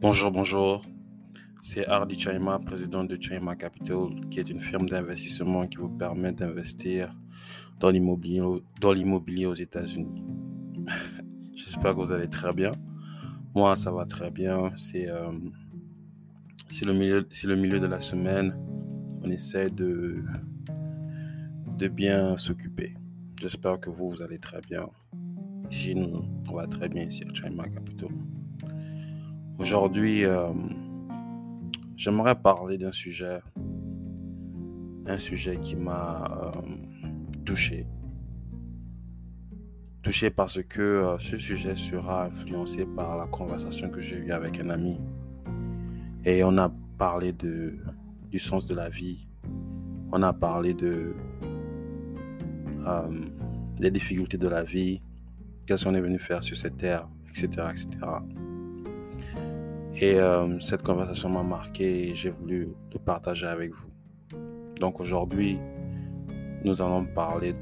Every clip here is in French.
Bonjour, bonjour. C'est Hardy Chaima, président de Chaima Capital, qui est une firme d'investissement qui vous permet d'investir dans l'immobilier aux États-Unis. J'espère que vous allez très bien. Moi, ça va très bien. C'est euh, le, milieu, le milieu de la semaine. On essaie de, de bien s'occuper. J'espère que vous, vous allez très bien. Ici, nous, on va très bien ici à Chaima Capital. Aujourd'hui, euh, j'aimerais parler d'un sujet, un sujet qui m'a euh, touché. Touché parce que euh, ce sujet sera influencé par la conversation que j'ai eue avec un ami. Et on a parlé de, du sens de la vie. On a parlé de des difficultés de la vie, qu'est-ce qu'on est venu faire sur cette terre, etc. etc. Et euh, cette conversation m'a marqué et j'ai voulu le partager avec vous. Donc aujourd'hui, nous allons parler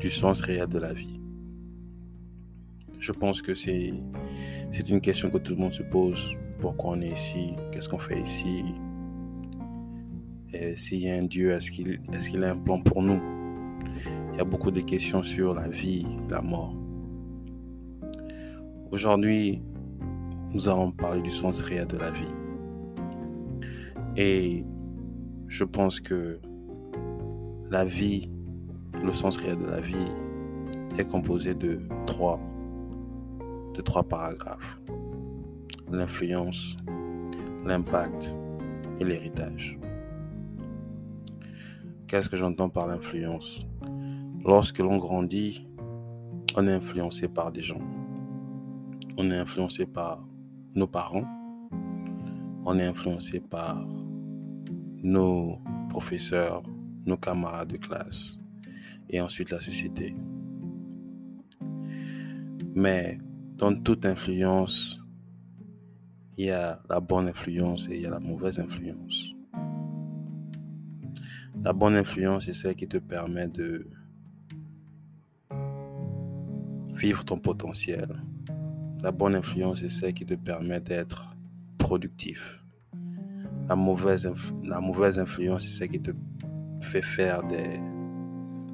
du sens réel de la vie. Je pense que c'est, une question que tout le monde se pose. Pourquoi on est ici? Qu'est-ce qu'on fait ici? S'il y a un Dieu, est-ce qu'il, est-ce qu'il a un plan pour nous? Il y a beaucoup de questions sur la vie, la mort. Aujourd'hui, nous allons parler du sens réel de la vie. Et je pense que la vie, le sens réel de la vie est composé de trois, de trois paragraphes. L'influence, l'impact et l'héritage. Qu'est-ce que j'entends par l'influence? Lorsque l'on grandit, on est influencé par des gens. On est influencé par nos parents, on est influencé par nos professeurs, nos camarades de classe et ensuite la société. Mais dans toute influence, il y a la bonne influence et il y a la mauvaise influence. La bonne influence, c'est celle qui te permet de vivre ton potentiel, la bonne influence, c'est celle qui te permet d'être productif. La mauvaise, influence, c'est celle qui te fait faire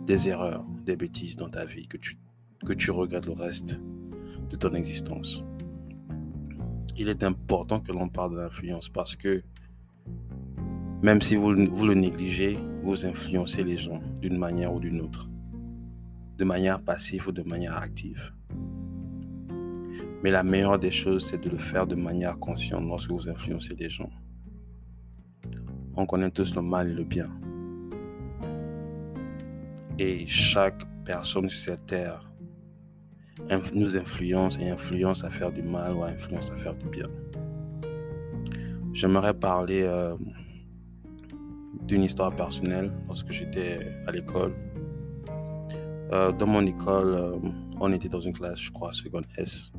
des, erreurs, des bêtises dans ta vie, que tu, que regrettes le reste de ton existence. Il est important que l'on parle de l'influence parce que même si vous le négligez, vous influencez les gens d'une manière ou d'une autre, de manière passive ou de manière active. Mais la meilleure des choses, c'est de le faire de manière consciente lorsque vous influencez les gens. On connaît tous le mal et le bien. Et chaque personne sur cette terre nous influence et influence à faire du mal ou influence à faire du bien. J'aimerais parler euh, d'une histoire personnelle lorsque j'étais à l'école. Euh, dans mon école, euh, on était dans une classe, je crois, seconde S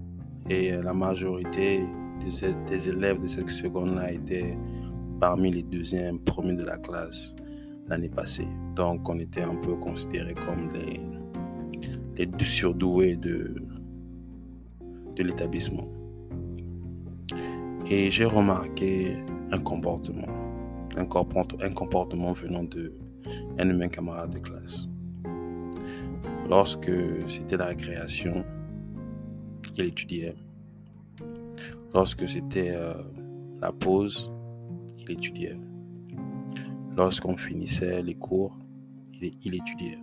et la majorité des, élèves de cette seconde-là étaient parmi les deuxièmes premiers de la classe l'année passée. Donc on était un peu considérés comme les, les surdoués de, l'établissement. Et j'ai remarqué un comportement, un comportement, venant de de mes camarades de classe. Lorsque c'était la récréation, il étudiait. Lorsque c'était euh, la pause, il étudiait. Lorsqu'on finissait les cours, il, étudiait.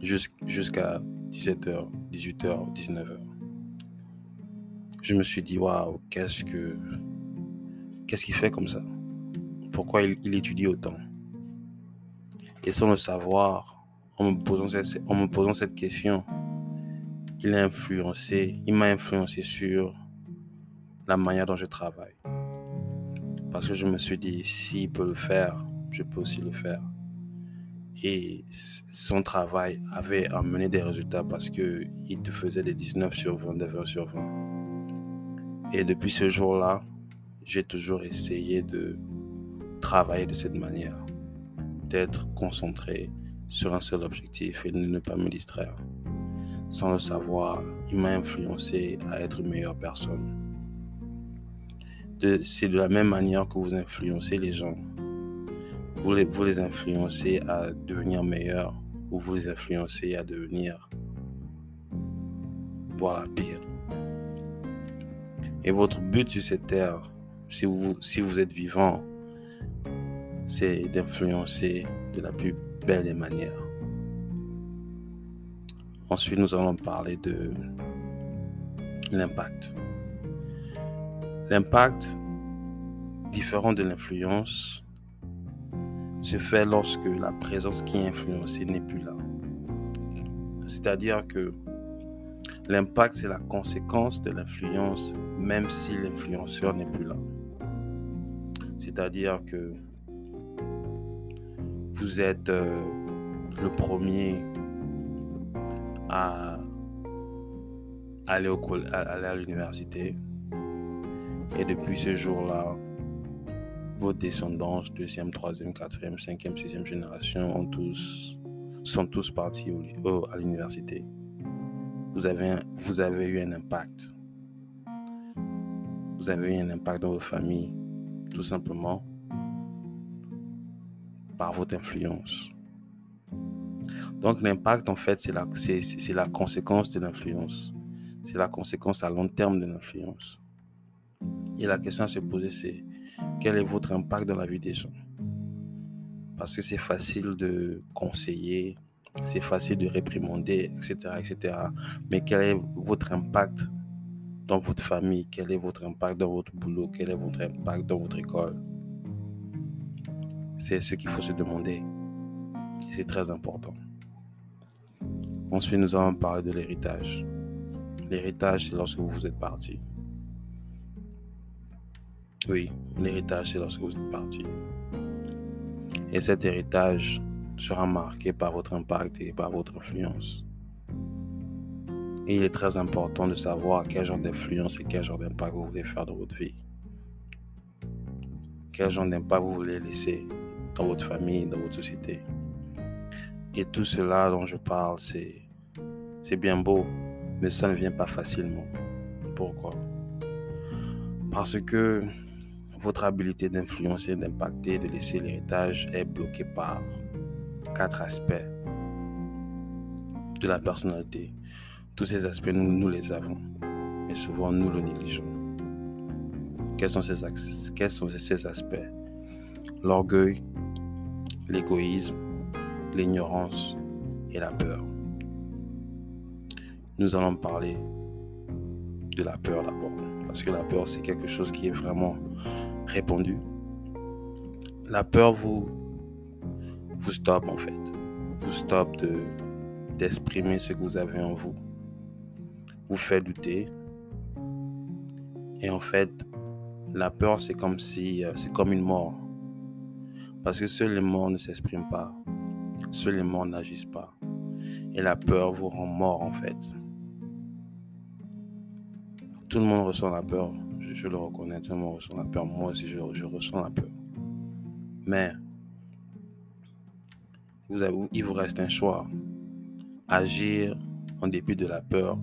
Jusqu'à 17h, 18h, 19h. Je me suis dit, waouh, qu'est-ce que. Qu'est-ce qu'il fait comme ça? Pourquoi il, étudie autant? Et sans le savoir, en me posant en me posant cette question, il a influencé, il m'a influencé sur la manière dont je travaille. Parce que je me suis dit, s'il peut le faire, je peux aussi le faire. Et son travail avait amené des résultats parce qu'il te faisait des 19 sur 20, des 20 sur 20. Et depuis ce jour-là, j'ai toujours essayé de travailler de cette manière, d'être concentré sur un seul objectif et de ne pas me distraire sans le savoir, il m'a influencé à être une meilleure personne. c'est de la même manière que vous influencez les gens. Vous les, influencez à devenir meilleurs ou vous les influencez à devenir la pire. Et votre but sur cette terre, si vous, si vous êtes vivant, c'est d'influencer de la plus belle des manières. Ensuite, nous allons parler de l'impact. L'impact, différent de l'influence, se fait lorsque la présence qui est influencée n'est plus là. C'est-à-dire que L'impact, c'est la conséquence de l'influence, même si l'influenceur n'est plus là. C'est-à-dire que vous êtes euh, le premier à aller, au, à, aller à l'université. Et depuis ce jour-là, vos descendants, deuxième, troisième, quatrième, cinquième, sixième génération, ont tous, sont tous partis à l'université vous avez, vous avez eu un impact. Vous avez eu un impact dans votre famille, tout simplement par votre influence. Donc l'impact, en fait, c'est la, la conséquence de l'influence. C'est la conséquence à long terme de l'influence. Et la question à se poser, c'est quel est votre impact dans la vie des gens? Parce que c'est facile de conseiller, c'est facile de réprimander, etc., etc. Mais quel est votre impact dans votre famille? Quel est votre impact dans votre boulot? Quel est votre impact dans votre école? C'est ce qu'il faut se demander. C'est très important. Ensuite, nous allons parler de l'héritage. L'héritage, c'est lorsque vous êtes parti. Oui, l'héritage, c'est lorsque vous êtes parti. Et cet héritage, sera marqué par votre impact et par votre influence. Et il est très important de savoir quel genre d'influence et quel genre d'impact vous voulez faire dans votre vie. Quel genre d'impact vous voulez laisser dans votre famille, dans votre société. Et tout cela dont je parle, c'est, c'est bien beau, mais ça ne vient pas facilement. Pourquoi? Parce que votre habilité d'influencer, d'impacter, de laisser l'héritage est bloquée par quatre aspects de la personnalité. Tous ces aspects, nous, les avons, mais souvent nous le négligeons. Quels sont ces aspects? L'orgueil, l'égoïsme, l'ignorance et la peur. Nous allons parler de la peur d'abord, parce que la peur, c'est quelque chose qui est vraiment répandu. La peur vous vous stoppe en fait. Vous stoppe de, d'exprimer ce que vous avez en vous. Vous fait douter. Et en fait, la peur, c'est comme si, euh, c'est comme une mort. Parce que seuls les morts ne s'expriment pas. Seuls les morts n'agissent pas. Et la peur vous rend mort en fait. Tout le monde ressent la peur. Je, le reconnais. Tout le monde ressent la peur. Moi aussi, je, ressens la peur. Mais il vous reste un choix. Agir en dépit de la peur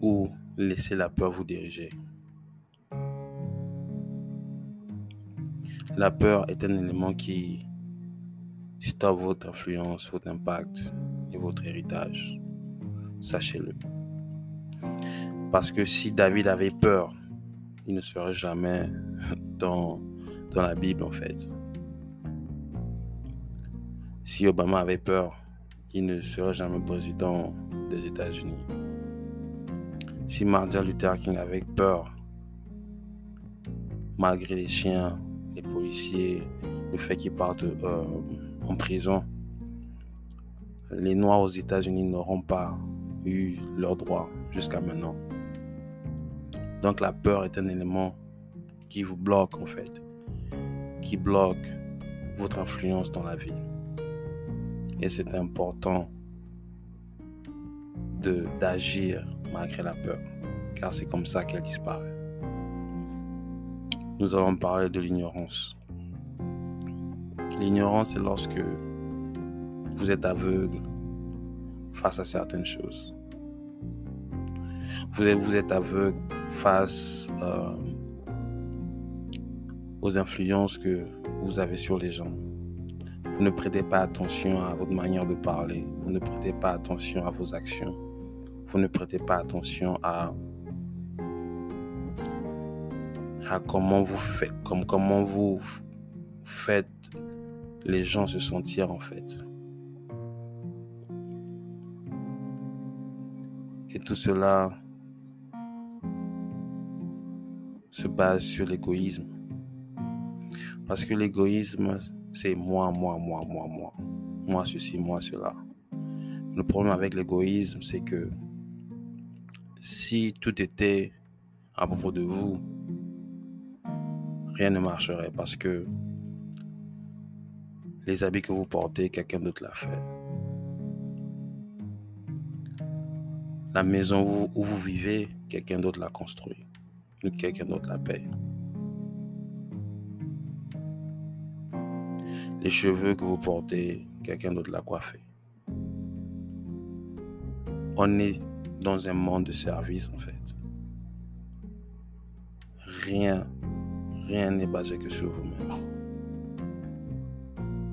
ou laisser la peur vous diriger. La peur est un élément qui stoppe votre influence, votre impact et votre héritage. Sachez-le. Parce que si David avait peur, il ne serait jamais dans, dans la Bible en fait. Si Obama avait peur, il ne serait jamais président des États-Unis. Si Martin Luther King avait peur, malgré les chiens, les policiers, le fait qu'ils partent euh, en prison, les Noirs aux États-Unis n'auront pas eu leurs droits jusqu'à maintenant. Donc la peur est un élément qui vous bloque en fait, qui bloque votre influence dans la vie. Et c'est important d'agir malgré la peur, car c'est comme ça qu'elle disparaît. Nous allons parler de l'ignorance. L'ignorance, c'est lorsque vous êtes aveugle face à certaines choses. Vous êtes, aveugle face euh, aux influences que vous avez sur les gens. Vous ne prêtez pas attention à votre manière de parler. Vous ne prêtez pas attention à vos actions. Vous ne prêtez pas attention à, à comment vous comment vous faites les gens se sentir en fait. Et tout cela se base sur l'égoïsme. Parce que l'égoïsme, c'est moi, moi, moi, moi, moi. Moi ceci, moi cela. Le problème avec l'égoïsme, c'est que si tout était à propos de vous, rien ne marcherait parce que les habits que vous portez, quelqu'un d'autre l'a fait. La maison où, vous vivez, quelqu'un d'autre l'a construit. Quelqu'un d'autre la paye. Les cheveux que vous portez, quelqu'un d'autre l'a coiffé. On est dans un monde de service en fait. Rien, rien n'est basé que sur vous-même.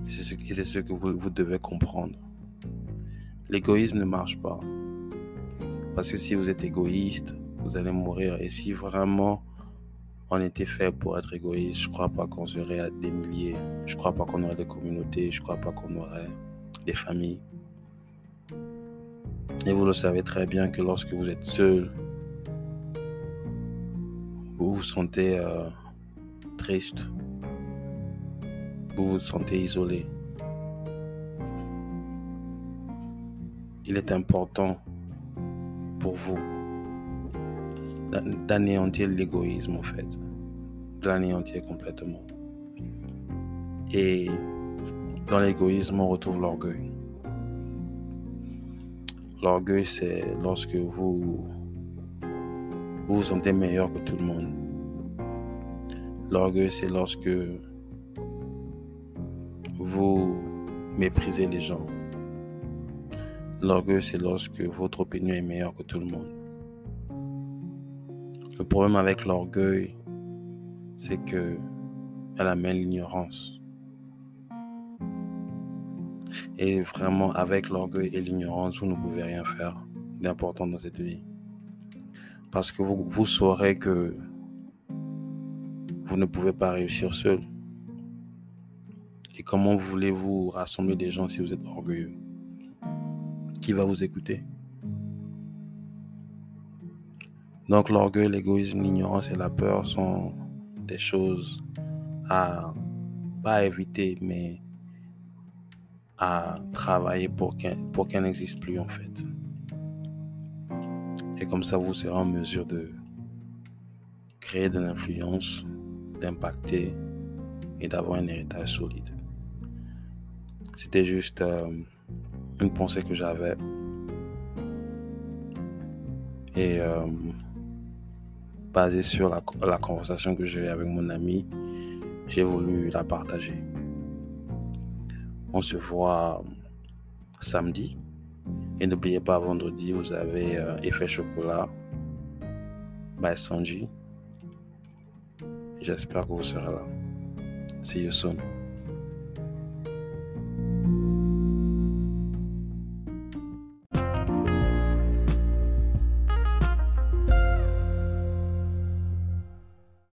Et c'est ce que vous, devez comprendre. L'égoïsme ne marche pas. Parce que si vous êtes égoïste, vous allez mourir. Et si vraiment on était fait pour être égoïste, je crois pas qu'on serait à des milliers. Je crois pas qu'on aurait des communautés. Je crois pas qu'on aurait des familles. Et vous le savez très bien que lorsque vous êtes seul, vous vous sentez euh, triste, vous vous sentez isolé. Il est important pour vous d'anéantir l'égoïsme en fait, de l'anéantir complètement. Et dans l'égoïsme, on retrouve l'orgueil. L'orgueil, c'est lorsque vous, vous vous sentez meilleur que tout le monde. L'orgueil, c'est lorsque vous méprisez les gens. L'orgueil, c'est lorsque votre opinion est meilleure que tout le monde. Le problème avec l'orgueil, c'est que elle amène l'ignorance. Et vraiment, avec l'orgueil et l'ignorance, vous ne pouvez rien faire d'important dans cette vie. Parce que vous, vous saurez que vous ne pouvez pas réussir seul. Et comment voulez-vous rassembler des gens si vous êtes orgueilleux? Qui va vous écouter? Donc l'orgueil, l'égoïsme, l'ignorance et la peur sont des choses à pas éviter, mais à travailler pour qu'elle n'existe plus en fait. Et comme ça, vous serez en mesure de créer de l'influence, d'impacter et d'avoir un héritage solide. C'était juste euh, une pensée que j'avais. Et euh, basée sur la, conversation que j'ai avec mon ami, j'ai voulu la partager. On se voit samedi. Et n'oubliez pas, vendredi, vous avez euh, Effet Chocolat by Sanji. J'espère que vous serez là. See you soon.